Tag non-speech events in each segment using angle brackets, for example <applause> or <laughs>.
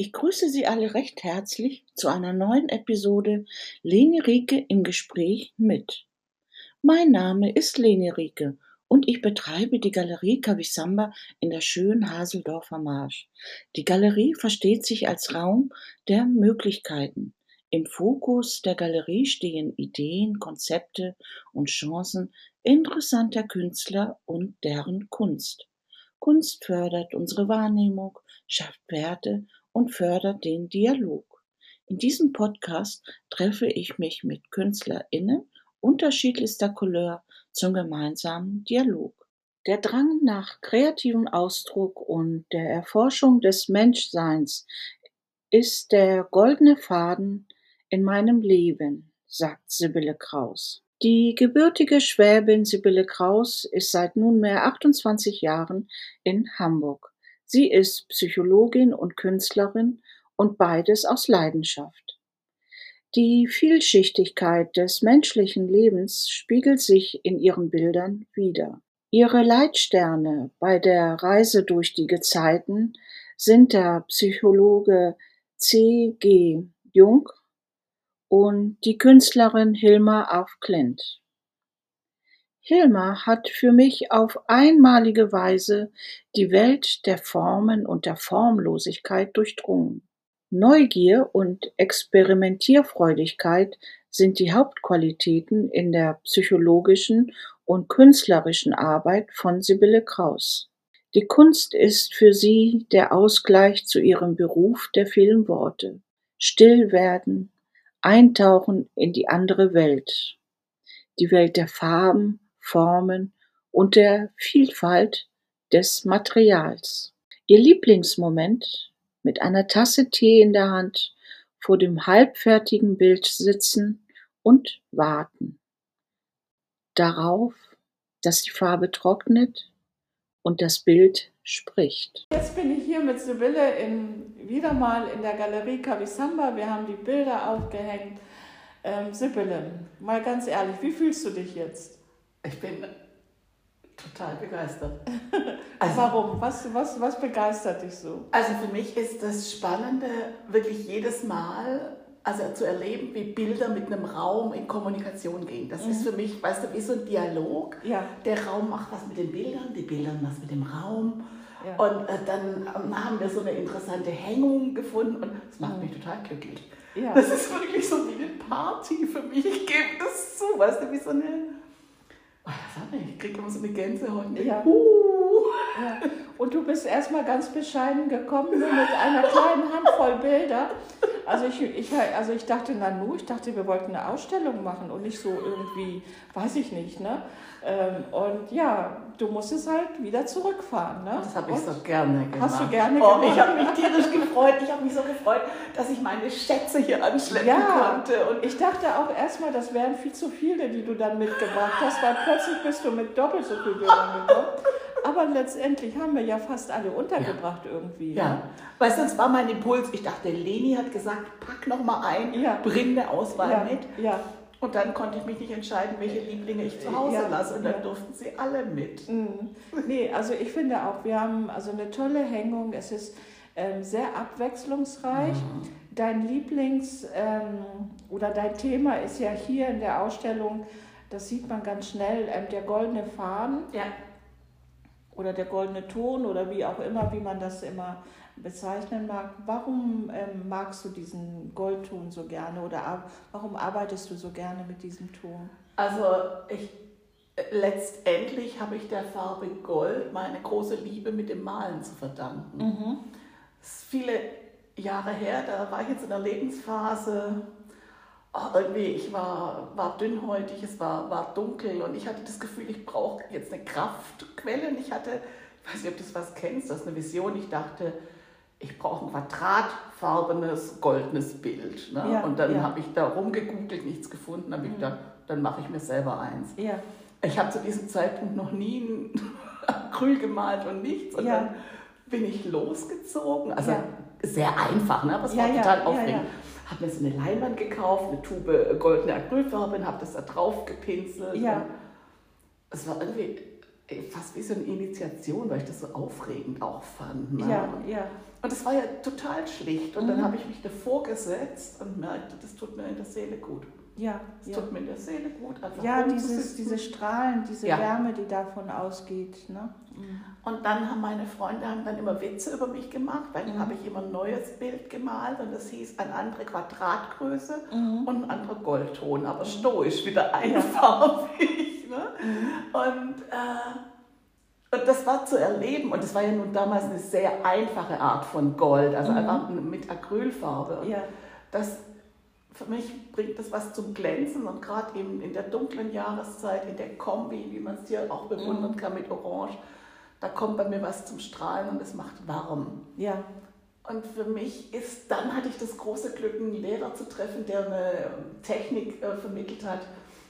Ich grüße Sie alle recht herzlich zu einer neuen Episode Leni Rieke im Gespräch mit. Mein Name ist Leni Rieke und ich betreibe die Galerie Kavisamba in der schönen Haseldorfer Marsch. Die Galerie versteht sich als Raum der Möglichkeiten. Im Fokus der Galerie stehen Ideen, Konzepte und Chancen interessanter Künstler und deren Kunst. Kunst fördert unsere Wahrnehmung, schafft Werte und fördert den Dialog. In diesem Podcast treffe ich mich mit KünstlerInnen unterschiedlichster Couleur zum gemeinsamen Dialog. Der Drang nach kreativem Ausdruck und der Erforschung des Menschseins ist der goldene Faden in meinem Leben, sagt Sibylle Kraus. Die gebürtige Schwäbin Sibylle Kraus ist seit nunmehr 28 Jahren in Hamburg. Sie ist Psychologin und Künstlerin und beides aus Leidenschaft. Die Vielschichtigkeit des menschlichen Lebens spiegelt sich in ihren Bildern wider. Ihre Leitsterne bei der Reise durch die Gezeiten sind der Psychologe C. G. Jung und die Künstlerin Hilma af Klint. Hilma hat für mich auf einmalige Weise die Welt der Formen und der Formlosigkeit durchdrungen. Neugier und Experimentierfreudigkeit sind die Hauptqualitäten in der psychologischen und künstlerischen Arbeit von Sibylle Kraus. Die Kunst ist für sie der Ausgleich zu ihrem Beruf der vielen Worte. Still werden, eintauchen in die andere Welt, die Welt der Farben, Formen und der Vielfalt des Materials. Ihr Lieblingsmoment mit einer Tasse Tee in der Hand vor dem halbfertigen Bild sitzen und warten. Darauf, dass die Farbe trocknet und das Bild spricht. Jetzt bin ich hier mit Sibylle in, wieder mal in der Galerie Kavisamba. Wir haben die Bilder aufgehängt. Ähm, Sibylle, mal ganz ehrlich, wie fühlst du dich jetzt? Ich bin total begeistert. <laughs> Also, Warum? Was, was, was begeistert dich so? Also für mich ist das Spannende, wirklich jedes Mal also zu erleben, wie Bilder mit einem Raum in Kommunikation gehen. Das mhm. ist für mich, weißt du, wie so ein Dialog. Ja. Der Raum macht was mit den Bildern, die Bilder was mit dem Raum. Ja. Und äh, dann ähm, haben wir so eine interessante Hängung gefunden und das macht mhm. mich total glücklich. Ja. Das ist wirklich so wie eine Party für mich. Ich gebe das zu, weißt du, wie so eine. Ich kriege immer so eine Gänsehaut. Ja. Uh. ja. Und du bist erstmal ganz bescheiden gekommen, nur mit einer kleinen Handvoll Bilder. Also ich, ich, also ich dachte, Nanu, ich dachte, wir wollten eine Ausstellung machen und nicht so irgendwie, weiß ich nicht, ne? Ähm, und ja, du musstest halt wieder zurückfahren. Ne? Das habe ich so gerne gemacht. Hast du gerne gemacht? Oh, ich habe mich tierisch gefreut. Ich habe mich so gefreut, dass ich meine Schätze hier anschleppen ja, konnte. Und ich dachte auch erstmal, das wären viel zu viele, die du dann mitgebracht hast, weil plötzlich bist du mit doppelt so viel Bildern gekommen. Aber letztendlich haben wir ja fast alle untergebracht ja. irgendwie. Ja. Ne? Weißt du, das war mein Impuls. Ich dachte, Leni hat gesagt, pack noch mal ein, ja. bring eine Auswahl ja. mit. Ja. Und dann konnte ich mich nicht entscheiden, welche Lieblinge ich zu Hause ja, lasse. Und dann ja. durften sie alle mit. Mhm. Nee, also ich finde auch, wir haben also eine tolle Hängung. Es ist ähm, sehr abwechslungsreich. Mhm. Dein Lieblings- ähm, oder dein Thema ist ja hier in der Ausstellung, das sieht man ganz schnell, ähm, der goldene Faden. Ja. Oder der goldene Ton oder wie auch immer, wie man das immer bezeichnen mag. Warum ähm, magst du diesen Goldton so gerne oder warum arbeitest du so gerne mit diesem Ton? Also ich letztendlich habe ich der Farbe Gold meine große Liebe mit dem Malen zu verdanken. Mhm. Das ist viele Jahre her, da war ich jetzt in der Lebensphase, irgendwie, ich war, war dünnhäutig, es war, war dunkel und ich hatte das Gefühl, ich brauche jetzt eine Kraftquelle und ich hatte, ich weiß nicht, ob du das was kennst, das ist eine Vision, ich dachte, ich brauche ein quadratfarbenes, goldenes Bild. Ne? Ja, und dann ja. habe ich da rumgegoogelt, nichts gefunden, habe ich mhm. gedacht, dann mache ich mir selber eins. Ja. Ich habe zu diesem Zeitpunkt noch nie ein <laughs> Acryl gemalt und nichts. Und dann bin ich losgezogen. Also sehr einfach, ne? aber es war total aufregend. Habe mir so eine Leinwand gekauft, eine Tube goldene Acrylfarbe und habe das da drauf gepinselt. Ja. Es war irgendwie fast wie so eine Initiation, weil ich das so aufregend auch fand. Ne? Ja, ja. Und es war ja total schlicht. Und Mhm. dann habe ich mich davor gesetzt und merkte, das tut mir in der Seele gut. Ja, Es tut mir in der Seele gut, einfach Ja, dieses, diese Strahlen, diese Ja. Wärme, die davon ausgeht. Ne? Mhm. Und dann haben meine Freunde haben dann immer Witze über mich gemacht, weil dann Mhm. habe ich immer ein neues Bild gemalt und das hieß eine andere Quadratgröße Mhm. und ein anderer Goldton, aber stoisch, wieder einfarbig. Ne? Und, äh, und das war zu erleben und das war ja nun damals eine sehr einfache Art von Gold, also Mhm. einfach mit Acrylfarbe. Ja, das für mich bringt das was zum Glänzen und gerade eben in der dunklen Jahreszeit, in der Kombi, wie man es hier auch bewundern Mhm. kann mit Orange, da kommt bei mir was zum Strahlen und es macht warm. ja, Und für mich ist, dann hatte ich das große Glück, einen Lehrer zu treffen, der eine Technik äh, vermittelt hat,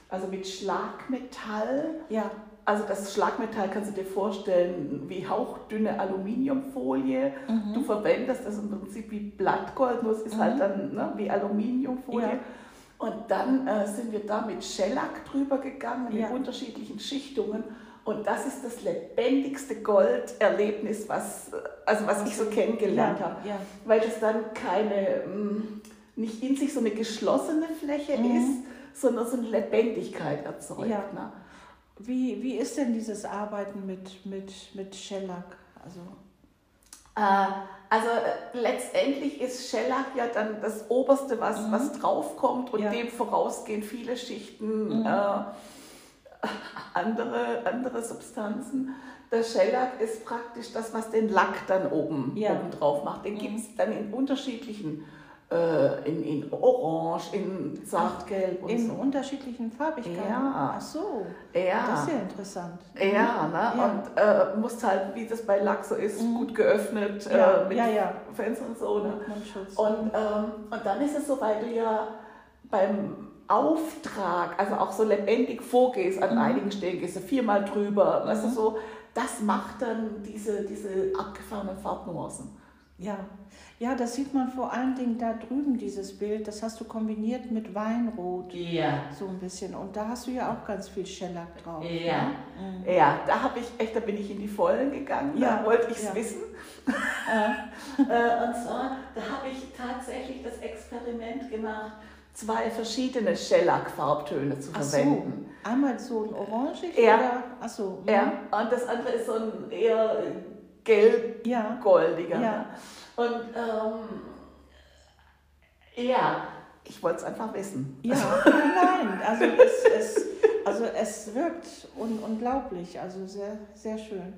also mit Schlagmetall. ja, Also das Schlagmetall kannst du dir vorstellen wie hauchdünne Aluminiumfolie. Mhm. Du verwendest das im Prinzip wie Blattgold, nur es ist halt dann ne, wie Aluminiumfolie. Ja. Und dann äh, sind wir da mit Shellac drüber gegangen, Ja. in unterschiedlichen Schichtungen. Und das ist das lebendigste Golderlebnis, was, äh, also was ich so kennengelernt ja, habe. Weil das dann keine, mm, nicht in sich so eine geschlossene Fläche Mhm. ist, sondern so eine Lebendigkeit erzeugt. Ne? Wie, wie ist denn dieses Arbeiten mit, mit, mit Shellac? Also, Äh, Also äh, letztendlich ist Shellac ja dann das Oberste, was, Mhm. was draufkommt und Ja. dem vorausgehen viele Schichten Mhm. äh, <laughs> andere, andere Substanzen. Der Shellac ist praktisch das, was den Lack dann oben, Ja. oben drauf macht. Den Mhm. gibt es dann in unterschiedlichen, äh, in, in Orange, in Zartgelb und in so. unterschiedlichen Farbigkeiten? Ja. Ach so, Ja. das ist ja interessant. Ja, ne? Ja. und äh, musst halt, wie das bei Lack so ist, Mhm. gut geöffnet Ja, äh, mit ja, ja. Fenstern und so. Ne? Und, ähm, und dann ist es so, weil du ja beim Auftrag, also auch so lebendig vorgehst, an Mhm. einigen Stellen gehst du viermal drüber, weißt du Mhm. so, das macht dann diese, diese abgefahrenen Farbnuancen. Ja. ja, das sieht man vor allen Dingen da drüben, dieses Bild. Das hast du kombiniert mit Weinrot, Ja. so ein bisschen. Und da hast du ja auch ganz viel Shellac drauf. Ja. Ne? Mhm. Ja, da habe ich echt, da bin ich in die Vollen gegangen, Ja, da wollte ich es ja. wissen. Äh, <laughs> Äh, und zwar, da habe ich tatsächlich das Experiment gemacht, zwei verschiedene Shellac-Farbtöne zu ach so, verwenden. einmal so ein orangig Ja. oder? Ach so. Ja, und das andere ist so ein eher gelb-goldiger. Ja. ne? Und ähm, ja, ich wollte es einfach wissen. Ja, <laughs> nein, also es, es, also es wirkt un unglaublich, also sehr, sehr schön.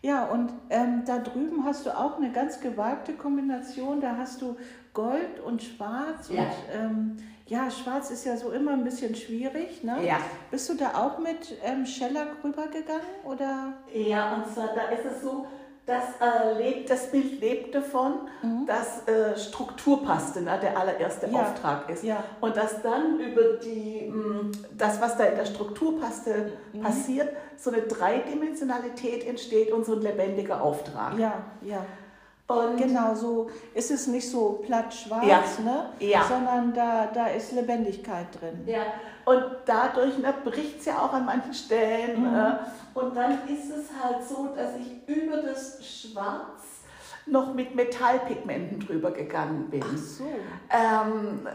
Ja, und ähm, da drüben hast du auch eine ganz gewagte Kombination. Da hast du Gold und Schwarz. Ja. Und ähm, ja, Schwarz ist ja so immer ein bisschen schwierig. Ne? Ja. Bist du da auch mit ähm, Shellac rübergegangen? Oder? Ja, und zwar da ist es so, dass äh, lebt, das Bild lebt davon, Mhm. dass äh, Struktur passte, ne, der allererste Ja. Auftrag ist. Ja. Und dass dann über die, mh, das, was da in der Struktur passte, Mhm. passiert, so eine Dreidimensionalität entsteht und so ein lebendiger Auftrag. Ja, ja. Und Genau, so ist es nicht so platt schwarz, Ja. ne? Ja. sondern da, da ist Lebendigkeit drin. Ja, und dadurch ne, bricht es ja auch an manchen Stellen. Mhm. Äh, und dann ist es halt so, dass ich über das Schwarz noch mit Metallpigmenten drüber gegangen bin. Ach so. Ähm,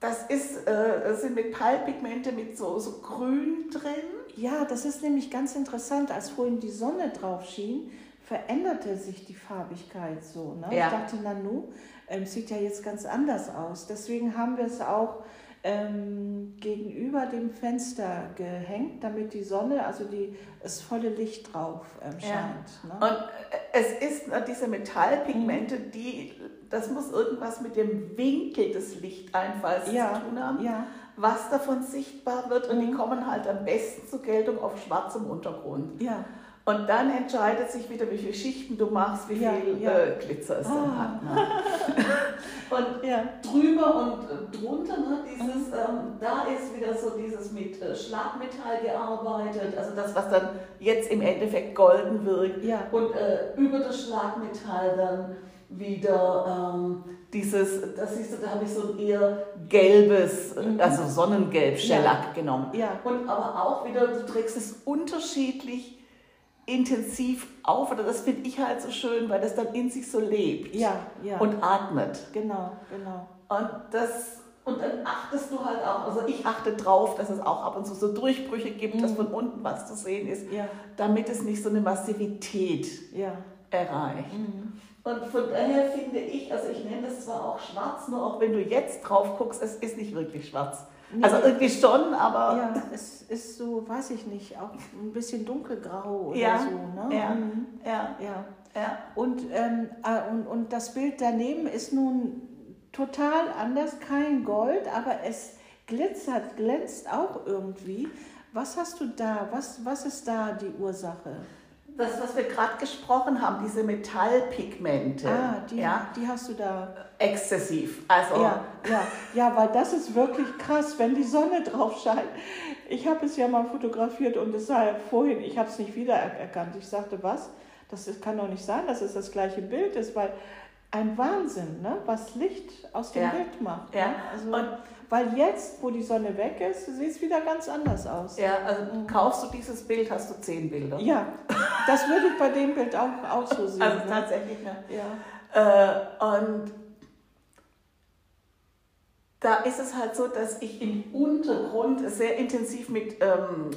das ist, äh, sind Metallpigmente mit so, so Grün drin. Ja, das ist nämlich ganz interessant. Als vorhin die Sonne drauf schien, veränderte sich die Farbigkeit so. Ne? Ja. Ich dachte, Nanu, ähm, sieht ja jetzt ganz anders aus. Deswegen haben wir es auch ähm, gegenüber dem Fenster gehängt, damit die Sonne, also die, das volle Licht drauf ähm, Ja. scheint. Ne? Und äh, es ist diese Metallpigmente, die, das muss irgendwas mit dem Winkel des Lichteinfalls Ja, zu tun haben. ja, was davon sichtbar wird und die Mhm. kommen halt am besten zur Geltung auf schwarzem Untergrund. ja. Und dann entscheidet sich wieder, wie viele Schichten du machst, wie Ja, viel ja. Äh, Glitzer es dann Ah. hat. Ne? <laughs> und ja. drüber und äh, drunter, ne, dieses, Mhm. ähm, da ist wieder so dieses mit äh, Schlagmetall gearbeitet, also das, was dann jetzt im Endeffekt golden wirkt. Ja. Und äh, über das Schlagmetall dann wieder ähm, dieses, das siehst du, da habe ich so ein eher gelbes, Mhm. also Sonnengelb Shellac genommen. Ja. Und aber auch wieder, du trägst es unterschiedlich intensiv auf. Oder das finde ich halt so schön, weil das dann in sich so lebt Ja, ja. und atmet. genau, genau. Und das und dann achtest du halt auch, also ich achte drauf, dass es auch ab und zu so Durchbrüche gibt, dass von unten was zu sehen ist, Ja, damit es nicht so eine Massivität ja. erreicht. Und von daher finde ich, also ich nenne das zwar auch schwarz, nur auch wenn du jetzt drauf guckst, es ist nicht wirklich schwarz. Nee. Also irgendwie schon, aber Ja, es ist so, weiß ich nicht, auch ein bisschen dunkelgrau oder Ja, so. Ne? ja. Mhm. ja, ja. ja. Und, ähm, äh, und, und das Bild daneben ist nun total anders, kein Gold, aber es glitzert, glänzt auch irgendwie. Was hast du da? Was, was ist da die Ursache? Das, was wir gerade gesprochen haben, diese Metallpigmente, Ah, die, ja, die hast du da. exzessiv. Also Ja, ja, ja, weil das ist wirklich krass, wenn die Sonne drauf scheint. Ich habe es ja mal fotografiert und es sah ja vorhin, ich habe es nicht wiedererkannt. Ich sagte, was? Das kann doch nicht sein, dass es das gleiche Bild ist, weil ein Wahnsinn, ne? was Licht aus dem Ja. Bild macht. Ja. Ne? Also, Und- weil jetzt, wo die Sonne weg ist, sieht es wieder ganz anders aus. ja, also kaufst du dieses Bild, hast du zehn Bilder. Ja, das würde ich bei dem Bild auch, auch so sehen. Also ne? tatsächlich, ne? Ja. Äh, und da ist es halt so, dass ich im Untergrund sehr intensiv mit, ähm,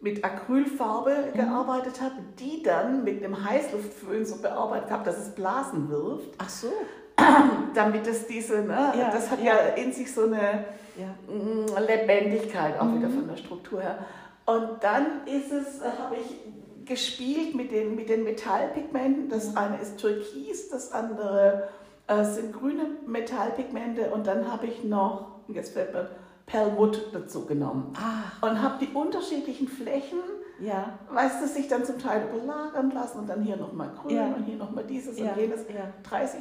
mit Acrylfarbe gearbeitet habe, die dann mit einem Heißluftföhn so bearbeitet habe, dass es Blasen wirft, Ach so. <clears throat> damit es diese, ne, Ja, das hat ja. ja. in sich so eine Ja. mm, Lebendigkeit auch Mhm. wieder von der Struktur her. Und dann ist es, äh, habe ich gespielt mit den, mit den Metallpigmenten. Das eine ist Türkis, das andere äh, sind grüne Metallpigmente und dann habe ich noch, jetzt fällt mir Perlmutt dazu genommen. Ah, Und habe die unterschiedlichen Flächen, ja. weißt du, sich dann zum Teil überlagern lassen und dann hier nochmal grün Ja. und hier nochmal dieses Ja, und jenes. ja. 30,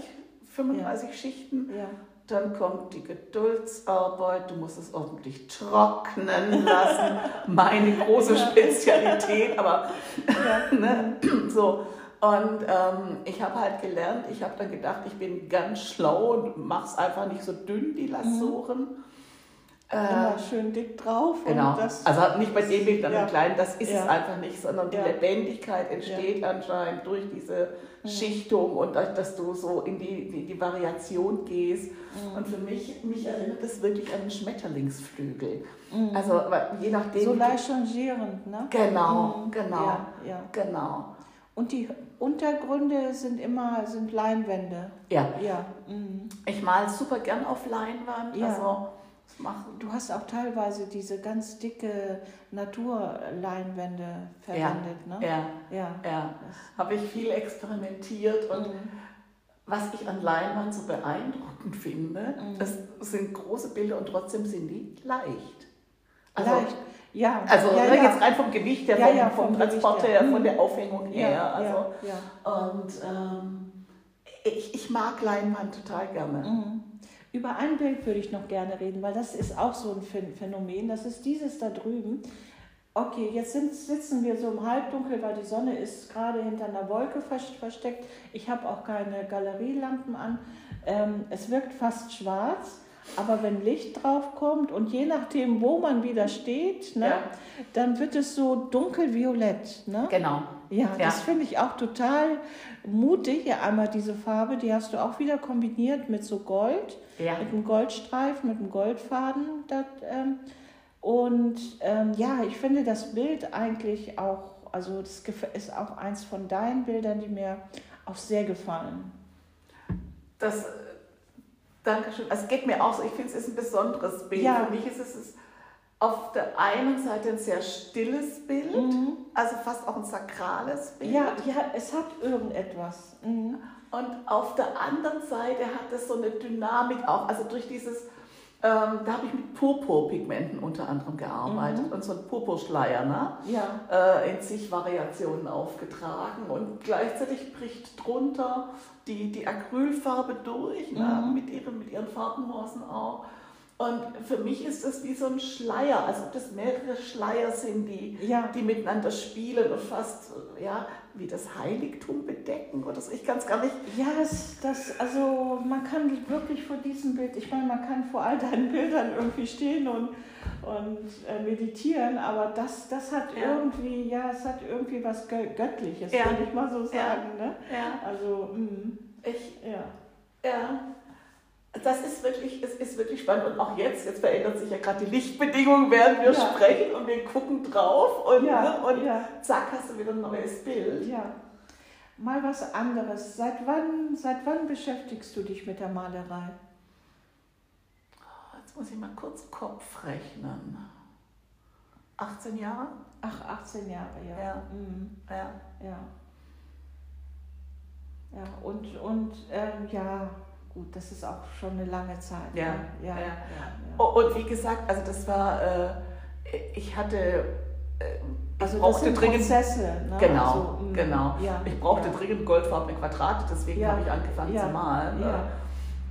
35 Schichten. Dann kommt die Geduldsarbeit, du musst es ordentlich trocknen lassen. <laughs> Meine große Spezialität, aber <laughs> ne, so. Und ähm, ich habe halt gelernt, ich habe dann gedacht, ich bin ganz schlau und mach's einfach nicht so dünn, die Lassuren. Immer schön dick drauf. Genau. Das, also nicht bei dem Weg dann Ja. im Kleinen, das ist Ja. es einfach nicht, sondern die Ja. Lebendigkeit entsteht anscheinend durch diese Mhm. Schichtung und dadurch, dass du so in die, die, die Variation gehst. Mhm. Und für mich, mich erinnert das wirklich an einen Schmetterlingsflügel. Also aber je nachdem. Mhm. so leicht changierend, ne? Genau, Mhm. genau. Genau. Und die Untergründe sind immer sind Leinwände. Ja, Ja. Mhm. ich male super gern auf Leinwand. Ja. Also, Du hast auch teilweise diese ganz dicke Naturleinwände verwendet, ne? Ja, Ja. ja. Habe ich viel experimentiert und Mhm. was ich an Leinwand so beeindruckend finde, Mhm. das sind große Bilder und trotzdem sind die leicht. Also, Leicht. Ja. Also ja, ne, ja. jetzt rein vom Gewicht her, Ja, vom, ja, vom, vom Transport her, von Mhm. der Aufhängung her. ja, also, ja, ja. Und ähm, ich, ich mag Leinwand total gerne. Mhm. Über ein Bild würde ich noch gerne reden, weil das ist auch so ein Phän- Phänomen. Das ist dieses da drüben. Okay, jetzt sind, sitzen wir so im Halbdunkel, weil die Sonne ist gerade hinter einer Wolke vers- versteckt. Ich habe auch keine Galerielampen an. Ähm, es wirkt fast schwarz, aber wenn Licht drauf kommt und je nachdem, wo man wieder steht, ne, Ja. dann wird es so dunkelviolett. Ne? Genau. Ja, Ja. das finde ich auch total mutig. Ja, einmal diese Farbe, die hast du auch wieder kombiniert mit so Gold, Ja. mit einem Goldstreifen, mit einem Goldfaden. Das, ähm, und ähm, ja, ich finde das Bild eigentlich auch, also das ist auch eins von deinen Bildern, die mir auch sehr gefallen. Das, äh, Dankeschön. Also, es geht mir auch so. Ich finde, es ist ein besonderes Bild. Ja. Für mich ist es ist auf der einen Seite ein sehr stilles Bild, also fast auch ein sakrales Bild. Mhm. Ja, ja, es hat irgendetwas. Mhm. Und auf der anderen Seite hat es so eine Dynamik auch, also durch dieses, ähm, da habe ich mit Purpurpigmenten unter anderem gearbeitet und so ein Purpurschleier, ne? Ja, äh, in sich Variationen aufgetragen und gleichzeitig bricht drunter die, die Acrylfarbe durch, ne, mit, ihren, mit ihren Farbnuancen auch. Und für mich ist das wie so ein Schleier, als ob das mehrere Schleier sind, die, Ja. die miteinander spielen und fast ja, wie das Heiligtum bedecken oder so. Ich kann es gar nicht. Ja, es, das, also man kann wirklich vor diesem Bild, ich meine, man kann vor all deinen Bildern irgendwie stehen und, und äh, meditieren, aber das, das hat Ja. irgendwie, ja, es hat irgendwie was Gö- Göttliches, Ja. würde ich mal so sagen. Ne? Ja, Also, mm, ich, ja. ja. Das ist wirklich, es ist wirklich spannend. Und auch jetzt, jetzt verändert sich ja gerade die Lichtbedingungen, während wir Ja. sprechen und wir gucken drauf und, Ja, ne, und ja. zack, hast du wieder ein neues Bild. Ja. Mal was anderes. Seit wann, seit wann beschäftigst du dich mit der Malerei? Jetzt muss ich mal kurz Kopf rechnen. 18 Jahre? Ach, 18 Jahre, ja. Ja. Mm, Ja. ja. Ja, und, und ähm, ja, gut, das ist auch schon eine lange Zeit. Ja, ne? ja, ja. ja, Und wie gesagt, also das war, äh, ich hatte, äh, ich Also brauchte sind dringend, Prozesse. Ne? genau, also, mm, genau. Ja, Ich brauchte ja. dringend goldfarbene Quadrate, deswegen Ja, habe ich angefangen ja, zu malen.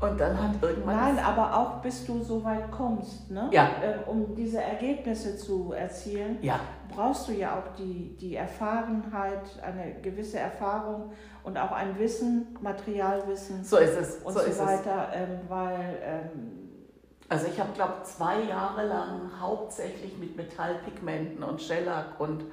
Und dann hat irgendwann Nein, aber auch bis du so weit kommst, ne? Ja. Ähm, um diese Ergebnisse zu erzielen, ja, brauchst du ja auch die, die Erfahrenheit, eine gewisse Erfahrung und auch ein Wissen, Materialwissen so ist es, und so so, weiter, ähm, weil ähm, Also ich habe, glaube zwei Jahre lang hauptsächlich mit Metallpigmenten und Shellac und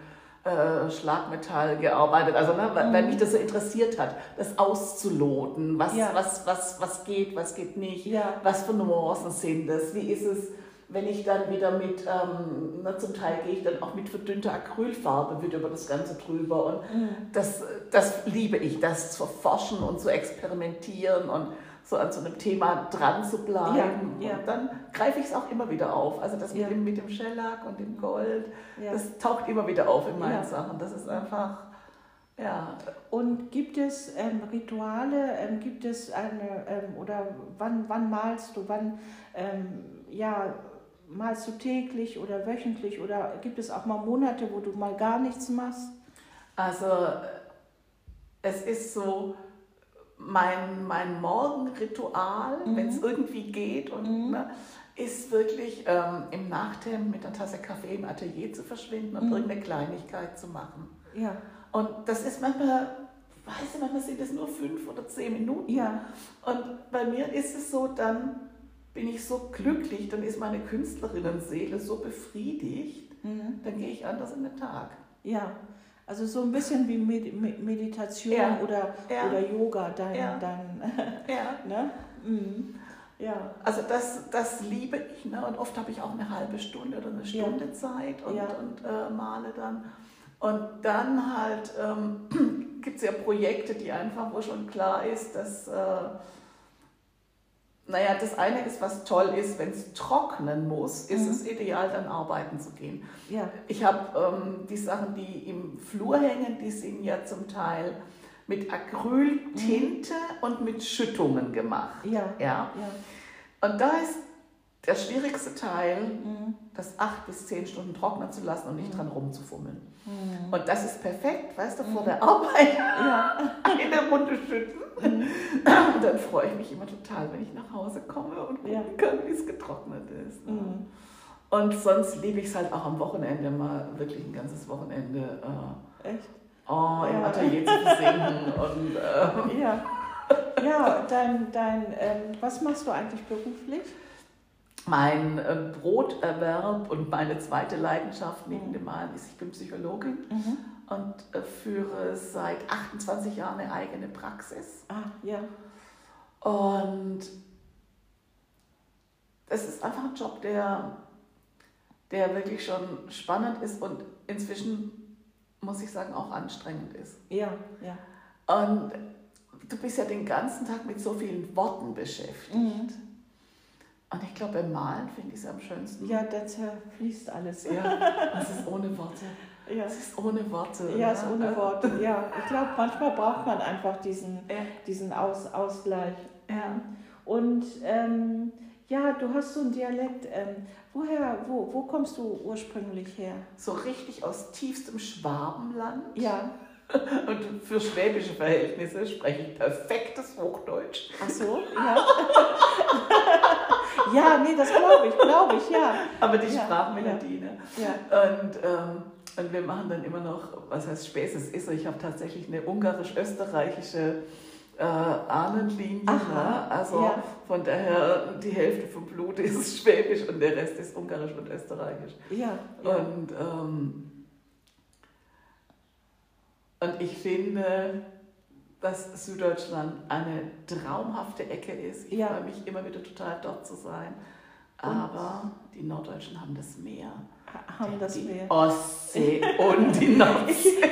äh, Schlagmetall gearbeitet. Also ne, weil, weil Mhm. mich das so interessiert hat, das auszuloten, was, Ja. was, was, was geht, was geht nicht, ja, was für Nuancen sind das, wie ist es, wenn ich dann wieder mit, ähm, na, zum Teil gehe ich dann auch mit verdünnter Acrylfarbe wieder über das Ganze drüber und mhm. das, das liebe ich, das zu forschen und zu experimentieren und so an so einem Thema dran zu bleiben. Ja, ja. Und dann greife ich es auch immer wieder auf. Also das Ja. mit, dem, mit dem Shellac und dem Gold, ja. das taucht immer wieder auf in meinen Ja. Sachen. Das ist einfach, ja. Und gibt es ähm, Rituale, ähm, gibt es eine, ähm, oder wann, wann malst du, wann, ähm, ja, malst du täglich oder wöchentlich oder gibt es auch mal Monate, wo du mal gar nichts machst? Also es ist so mein, mein Morgenritual, Mhm. wenn es irgendwie geht und Mhm. ne, ist wirklich ähm, im Nachthemd mit einer Tasse Kaffee im Atelier zu verschwinden und Mhm. irgendeine Kleinigkeit zu machen. Ja, Und das ist manchmal, weiß ich, manchmal sind es nur fünf oder zehn Minuten. ja, Und bei mir ist es so, dann bin ich so glücklich, dann ist meine Künstlerinnenseele so befriedigt, mhm. dann gehe ich anders in den Tag. ja. Also so ein bisschen wie Med Me- Meditation Ja. oder, Ja. oder Yoga, dein, Ja. dein <laughs> Ja. ne? Mhm. Ja, Also das, das liebe ich. Ne? Und oft habe ich auch eine halbe Stunde oder eine Ja. Stunde Zeit und, Ja. und äh, male dann. Und dann halt ähm, <clears throat> gibt es ja Projekte, die einfach, wo schon klar ist, dass, äh, naja, das eine ist, was toll ist, wenn es trocknen muss, ist Mhm. es ideal, dann arbeiten zu gehen. ja, Ich habe ähm, die Sachen, die im Flur hängen, die sind ja zum Teil mit Acryltinte und mit Schüttungen gemacht. ja, Ja? ja. Und da ist der schwierigste Teil, Mhm. das acht bis zehn Stunden trocknen zu lassen und nicht Mhm. dran rumzufummeln. Mhm. Und das ist perfekt, weißt du, vor Mhm. der Arbeit Ja, <laughs> eine Runde schütten. Und <laughs> dann freue ich mich immer total, wenn ich nach Hause komme und gucken Ja. kann, wie es getrocknet ist. ne? Mhm. Und sonst liebe ich es halt auch am Wochenende mal wirklich ein ganzes Wochenende äh, echt. oh, im Ja. Atelier zu versinken. <laughs> und äh, Ja, ja dein, dein ähm, was machst du eigentlich beruflich? mein äh, Broterwerb und meine zweite Leidenschaft neben Mhm. dem Malen ist, ich bin Psychologin Mhm. und äh, führe seit 28 Jahren eine eigene Praxis. Ah, ja. Und es ist einfach ein Job, der, der wirklich schon spannend ist und inzwischen, muss ich sagen, auch anstrengend ist. Ja, ja. Und du bist ja den ganzen Tag mit so vielen Worten beschäftigt. Mhm. Und ich glaube, beim Malen finde ich es am schönsten. Ja, da zerfließt alles. ja, <laughs> es ist ohne Worte. Ja, Es ist ohne Worte. ja ist ne? ohne Worte. Ja, ich glaube, manchmal braucht man einfach diesen, Ja, diesen Aus, Ausgleich. Ja. Und ähm, ja, du hast so einen Dialekt. Ähm, woher, wo, wo kommst du ursprünglich her? So richtig aus tiefstem Schwabenland. Ja, <laughs> Und für schwäbische Verhältnisse spreche ich perfektes Hochdeutsch. ach so, ja. <laughs> Ja, nee, das glaube ich, glaube ich, ja. Aber die Ja, Sprachmelodie, ne? Ja. Und, ähm, und wir machen dann immer noch, was heißt Späßes ist so, ich habe tatsächlich eine ungarisch-österreichische äh, Ahnenlinie. Ne? Also ja. von daher, die Hälfte vom Blut ist <laughs> Schwäbisch und der Rest ist Ungarisch und Österreichisch. Ja, ja. Und, ähm, und ich finde, dass Süddeutschland eine traumhafte Ecke ist. Ich Ja. freue mich immer wieder total dort zu sein. Aber die Norddeutschen haben das Meer. Ha- haben das die mehr. Ostsee und die <laughs> Nordsee.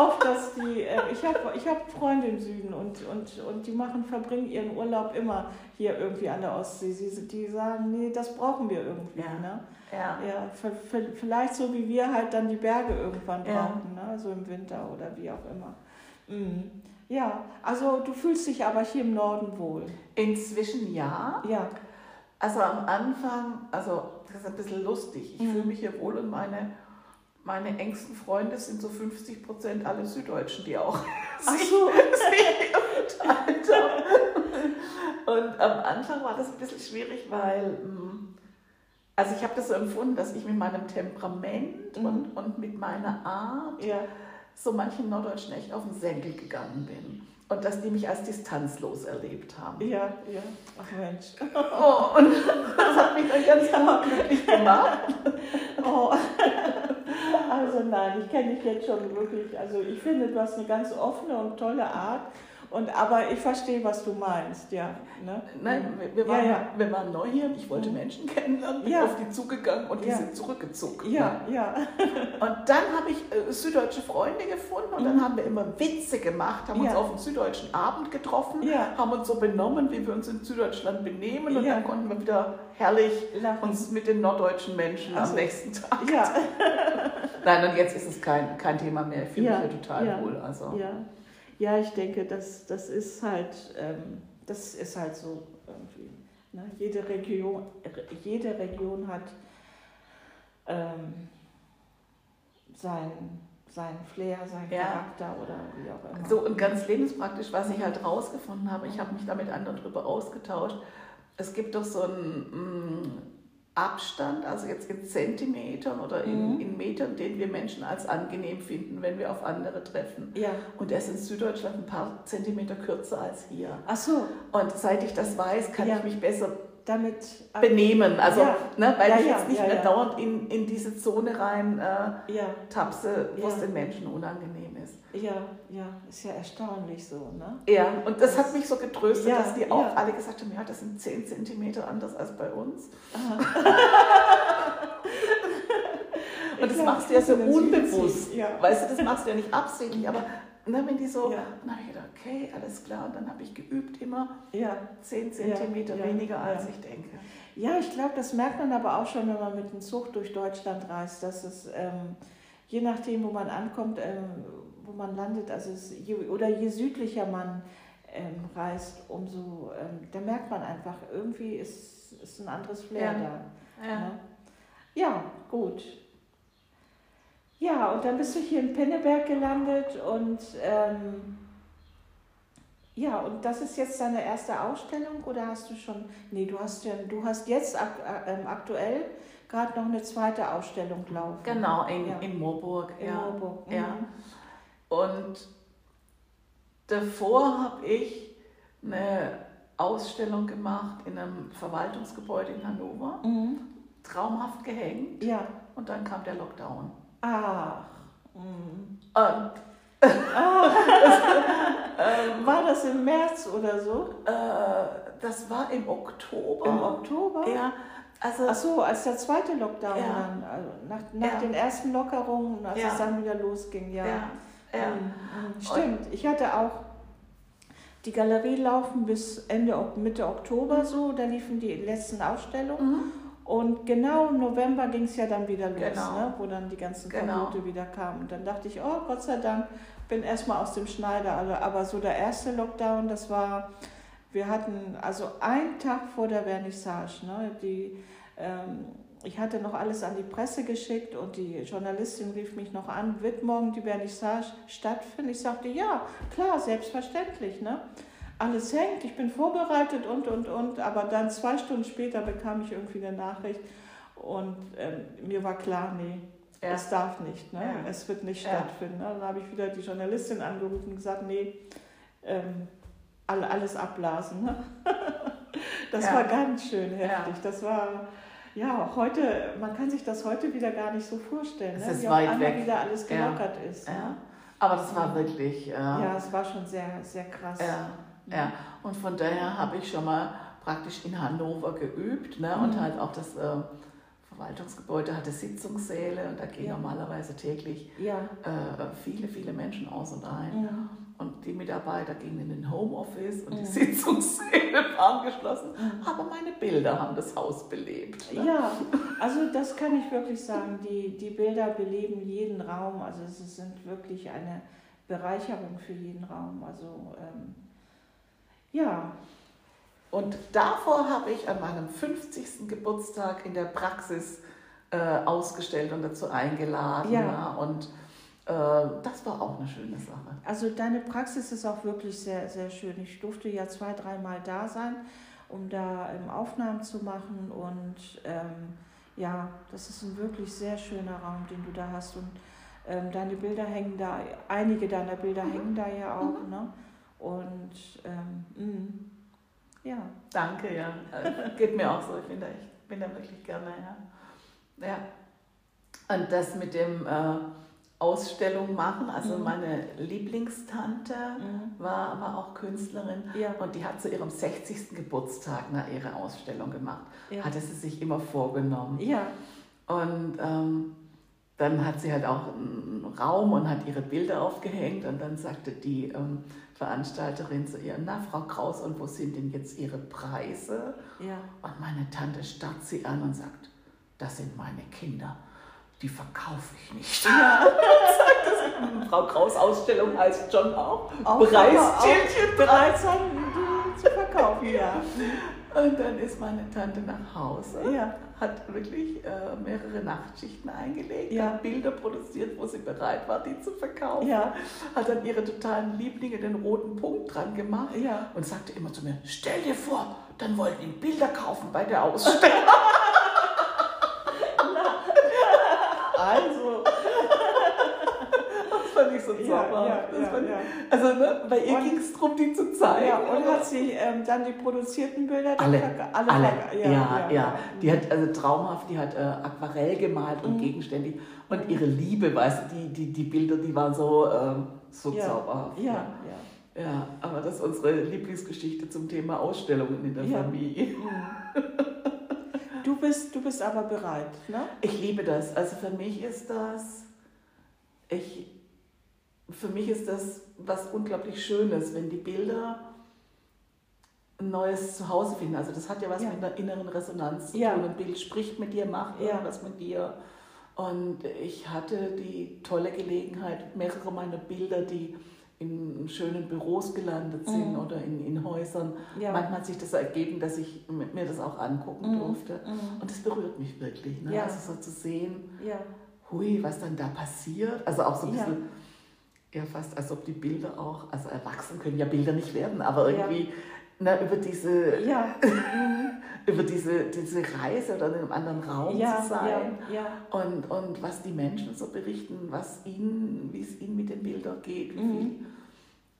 Oft, dass die, äh, ich habe ich hab Freunde im Süden und, und, und die machen, verbringen ihren Urlaub immer hier irgendwie an der Ostsee. Sie, die sagen, nee, das brauchen wir irgendwie. Ja. Ne? Ja. Ja, v- v- vielleicht so wie wir halt dann die Berge irgendwann Ja. brauchen, ne? so im Winter oder wie auch immer. Mhm. Ja, also du fühlst dich aber hier im Norden wohl. Inzwischen ja. Ja, Also am Anfang, also das ist ein bisschen lustig. Ich Mhm. fühle mich hier wohl und meine, meine engsten Freunde sind so 50 Prozent alle Süddeutschen, die auch Ach so. <laughs> haben. Und am Anfang war das ein bisschen schwierig, weil, mm, also ich habe das so empfunden, dass ich mit meinem Temperament Mhm. und, und mit meiner Art ja, so manchen Norddeutschen echt auf den Senkel gegangen bin. Und dass die mich als distanzlos erlebt haben. ja, ja. Ach Mensch. Oh, und <laughs> das hat mich dann ganz glücklich gemacht. Oh. Also nein, ich kenne dich jetzt schon wirklich. Also ich finde, du hast eine ganz offene und tolle Art. Und, aber ich verstehe, was du meinst, ja. Ne? Nein, wir, waren, Ja, ja. wir waren neu hier ich wollte Mhm. Menschen kennenlernen, bin Ja. auf die zugegangen und die sind zurückgezogen. Ja, ja. <laughs> Und dann habe ich äh, süddeutsche Freunde gefunden und dann Mhm. haben wir immer Witze gemacht, haben uns auf einen süddeutschen Abend getroffen, Ja. haben uns so benommen, wie wir uns in Süddeutschland benehmen und dann konnten wir wieder herrlich Lachen. uns mit den norddeutschen Menschen Ach am nächsten Tag. Ja, <laughs> <laughs> Nein, und jetzt ist es kein, kein Thema mehr. Ich fühle Ja, mich hier total ja, wohl. Also. ja. Ja, ich denke, das, das ist halt, ähm, das ist halt so irgendwie. Ne? Jede, Region, jede Region hat ähm, sein, sein Flair, seinen Ja. Charakter oder wie auch immer. So und ganz lebenspraktisch, was ich halt rausgefunden habe, ich habe mich da mit anderen darüber ausgetauscht. Es gibt doch so einen mm, Abstand, also jetzt in Zentimetern oder in, Mhm. in Metern, den wir Menschen als angenehm finden, wenn wir auf andere treffen. Ja. Und der ist in Süddeutschland ein paar Zentimeter kürzer als hier. Ach so, Und seit ich das weiß, kann Ja. ich mich besser damit. benehmen. Also, Ja. ne, weil Ja, ich jetzt nicht mehr dauernd in, in diese Zone rein äh, tapse, wo es den Menschen unangenehm ist. Ja, ja, ist ja erstaunlich so, ne? Ja, und das hat mich so getröstet, Ja, dass die auch ja. alle gesagt haben, ja, das sind 10 Zentimeter anders als bei uns. <laughs> Und das Ja, machst du ja so unbewusst. Weißt du, das machst du ja nicht absichtlich, aber ne, wenn die so, Ja. dann habe ich gedacht, okay, alles klar. Und dann habe ich geübt immer Ja, 10 Zentimeter weniger, als ich denke. Ja, ich glaube, das merkt man aber auch schon, wenn man mit dem Zug durch Deutschland reist, dass es ähm, je nachdem, wo man ankommt, ähm, wo man landet, also es, je, oder je südlicher man ähm, reist, umso, ähm, da merkt man einfach, irgendwie ist, ist ein anderes Flair Ja. da. Ja. Ne? Ja, gut. Ja, und dann bist du hier in Penneberg gelandet und ähm, ja, und das ist jetzt deine erste Ausstellung oder hast du schon, nee, du hast ja, du hast jetzt äh, aktuell gerade noch eine zweite Ausstellung laufen. Genau, in, Ja. in Moorburg. In ja. Marburg. Mhm. Ja. Und davor habe ich eine Ausstellung gemacht in einem Verwaltungsgebäude in Hannover, Mhm. traumhaft gehängt. Ja. Und dann kam der Lockdown. Ach. Mhm. Und <laughs> War das im März oder so? äh, das war im Oktober. Im Oktober? Ja, also Ach so, als der zweite Lockdown Ja. dann, also nach, nach Ja. den ersten Lockerungen, als Ja. es dann wieder losging, ja. Ja. Mhm, mhm. Stimmt, ich hatte auch die Galerie laufen bis Ende, Mitte Oktober so, da liefen die letzten Ausstellungen. Mhm. Und genau im November ging es ja dann wieder los, Genau. ne, wo dann die ganzen Genau. Verbote wieder kamen. Und dann dachte ich, oh Gott sei Dank, bin erstmal aus dem Schneider. Also, aber so der erste Lockdown, das war, wir hatten also einen Tag vor der Vernissage, ne, die, ähm, ich hatte noch alles an die Presse geschickt und die Journalistin rief mich noch an, wird morgen die Vernissage stattfinden? Ich sagte, ja, klar, selbstverständlich. Ne? alles hängt, ich bin vorbereitet und, und, und. Aber dann zwei Stunden später bekam ich irgendwie eine Nachricht und ähm, mir war klar, nee, ja. es darf nicht, ne? Ja. es wird nicht ja. stattfinden. Ne? Dann habe ich wieder die Journalistin angerufen und gesagt, nee, ähm, alles abblasen. Ne? <laughs> das war ganz schön heftig. Das war ja, heute, man kann sich das heute wieder gar nicht so vorstellen, ne? wie auf einmal weg. wieder alles gelockert ja. ist. Ne? Ja. Aber das war wirklich. Äh, ja, es war schon sehr, sehr krass. Ja, ja. und von daher habe ich schon mal praktisch in Hannover geübt ne? und mhm. halt auch das. Äh, Verwaltungsgebäude hatte Sitzungssäle und da gehen ja. normalerweise täglich ja. äh, viele, viele Menschen aus und ein. Und die Mitarbeiter gingen in den Homeoffice und die Sitzungssäle <laughs> waren geschlossen. Aber meine Bilder haben das Haus belebt. Ne? Ja, also das kann ich wirklich sagen. Die, die Bilder beleben jeden Raum. Also sie sind wirklich eine Bereicherung für jeden Raum. Also ähm, ja, und davor habe ich an meinem 50. Geburtstag in der Praxis äh, ausgestellt und dazu eingeladen. Ja. ja und das war auch eine schöne Sache. Also deine Praxis ist auch wirklich sehr, sehr schön. Ich durfte ja zwei, dreimal da sein, um da ähm, Aufnahmen zu machen. Und ähm, ja, das ist ein wirklich sehr schöner Raum, den du da hast. Und ähm, deine Bilder hängen da, einige deiner Bilder mhm. hängen da ja auch. Mhm. Ne? Und ähm, mm. Ja. Danke, ja. Äh, geht mir auch so. Ich bin da, echt, bin da wirklich gerne, ja. Ja. Und das mit dem äh, Ausstellung machen, also mhm. meine Lieblingstante mhm. war aber auch Künstlerin ja. und die hat zu ihrem 60. Geburtstag eine, ihre Ausstellung gemacht. Ja. Hatte sie sich immer vorgenommen. Ja. Und ähm, dann hat sie halt auch einen Raum und hat ihre Bilder aufgehängt und dann sagte die ähm, Veranstalterin zu ihr, na Frau Kraus, und wo sind denn jetzt Ihre Preise? Ja. Und meine Tante starrt sie an und sagt, das sind meine Kinder, die verkaufe ich nicht. Ja. <laughs> Frau Kraus Ausstellung heißt schon auch, auch Preisschildchen bereit die zu verkaufen. Ja. Und dann ist meine Tante nach Hause, ja. hat wirklich äh, mehrere Nachtschichten eingelegt, ja. hat Bilder produziert, wo sie bereit war, die zu verkaufen. Ja. Hat dann ihre totalen Lieblinge den roten Punkt dran gemacht und sagte immer zu mir, stell dir vor, dann wollten ihn Bilder kaufen bei der <laughs> Ausstellung. Also, <laughs> fand ich so zauberhaft. Ja, ja, ja, also ne, bei ihr ging es darum, die zu zeigen. Ja, und hat sie ähm, dann die produzierten Bilder? Alle, alle, alle. Ja, ja, Die hat also traumhaft, die hat äh, Aquarell gemalt und mhm. gegenständig. Und ihre Liebe, weißt du, die, die, die Bilder, die waren so, ähm, so zauberhaft. Ja, ja. Ja, aber das ist unsere Lieblingsgeschichte zum Thema Ausstellungen in der Familie. <laughs> Du bist, du bist aber bereit, ne? Ich liebe das. Also für mich ist das, ich, für mich ist das was unglaublich Schönes, wenn die Bilder ein neues Zuhause finden. Also das hat ja was ja. mit einer inneren Resonanz zu ja. tun. Ein Bild spricht mit dir, macht ja. was mit dir. Und ich hatte die tolle Gelegenheit, mehrere meiner Bilder, die in schönen Büros gelandet sind mhm. oder in, in Häusern. Ja. Manchmal hat sich das ergeben, dass ich mir das auch angucken mhm. durfte. Mhm. Und das berührt mich wirklich. Ne? Ja. Also so zu sehen, ja. hui, was dann da passiert. Also auch so ein bisschen ja fast, als ob die Bilder auch, also erwachsen können ja Bilder nicht werden, aber irgendwie. Na, über diese ja. <laughs> über diese, diese Reise oder in einem anderen Raum ja, zu sein Und, und was die Menschen so berichten, was ihnen, wie es ihnen mit den Bildern geht, wie mhm. viel,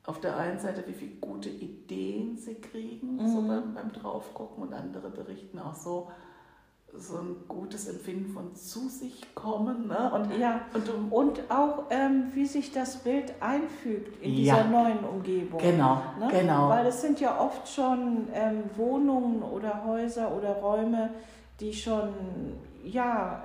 auf der einen Seite, wie viele gute Ideen sie kriegen, mhm. so beim, beim Draufgucken und andere berichten auch so, so ein gutes Empfinden von zu sich kommen. Ne? Und, ja. und, und auch, ähm, wie sich das Bild einfügt in ja. dieser neuen Umgebung. Genau, ne? genau. Weil es sind ja oft schon ähm, Wohnungen oder Häuser oder Räume, die schon ja,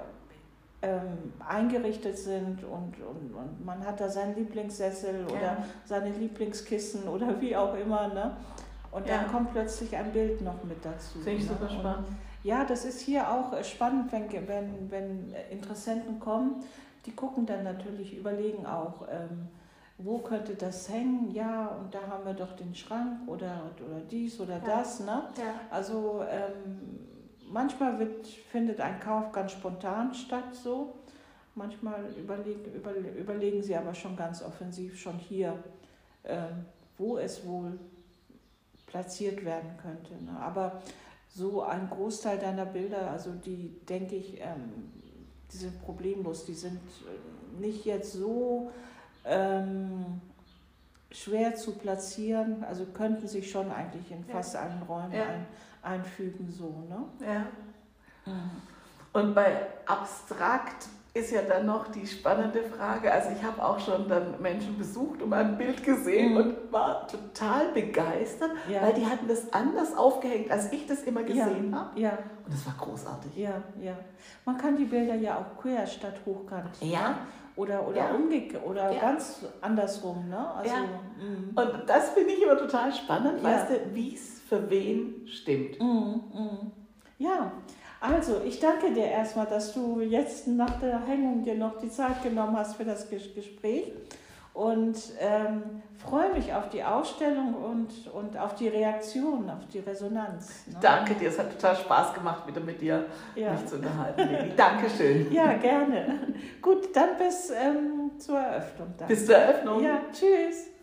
ähm, eingerichtet sind und, und, und man hat da seinen Lieblingssessel ja. oder seine Lieblingskissen oder wie auch immer. Ne? Und dann kommt plötzlich ein Bild noch mit dazu. Finde ich ne? super spannend. Und, ja, das ist hier auch äh, spannend, wenn, wenn, wenn Interessenten kommen. Die gucken dann natürlich, überlegen auch, ähm, wo könnte das hängen? Ja, und da haben wir doch den Schrank oder, oder dies oder ja. das. Ne? Ja. Also ähm, manchmal wird, findet ein Kauf ganz spontan statt so. Manchmal überlegen, über, überlegen sie aber schon ganz offensiv, schon hier, ähm, wo es wohl platziert werden könnte. Ne? Aber so ein Großteil deiner Bilder, also die denke ich, ähm, die sind problemlos, die sind äh, nicht jetzt so ähm, schwer zu platzieren, also könnten sich schon eigentlich in fast ja. allen Räumen ja. ein, einfügen, so, ne? Ja. Mhm. Und bei abstrakt ist ja dann noch die spannende Frage. Also ich habe auch schon dann Menschen besucht und ein Bild gesehen mhm. und war total begeistert, ja. weil die hatten das anders aufgehängt, als ich das immer gesehen ja. habe. Ja. Und das war großartig. Ja, ja. Man kann die Bilder ja auch quer statt hochkant. Ja. Ne? Oder, oder ja. umgekehrt oder ja. ganz andersrum. Ne? Also, ja. Mm. Und das finde ich immer total spannend, weißt du, wie es für wen stimmt. Mm, mm. Ja, also, ich danke dir erstmal, dass du jetzt nach der Hängung dir noch die Zeit genommen hast für das Gespräch und ähm, freue mich auf die Ausstellung und, und auf die Reaktion, auf die Resonanz. Ne? Danke dir, es hat total Spaß gemacht, wieder mit dir ja. mich zu unterhalten. Dankeschön. <laughs> Ja, gerne. Gut, dann bis ähm, zur Eröffnung. Dann. Bis zur Eröffnung. Ja, tschüss. Tschüss.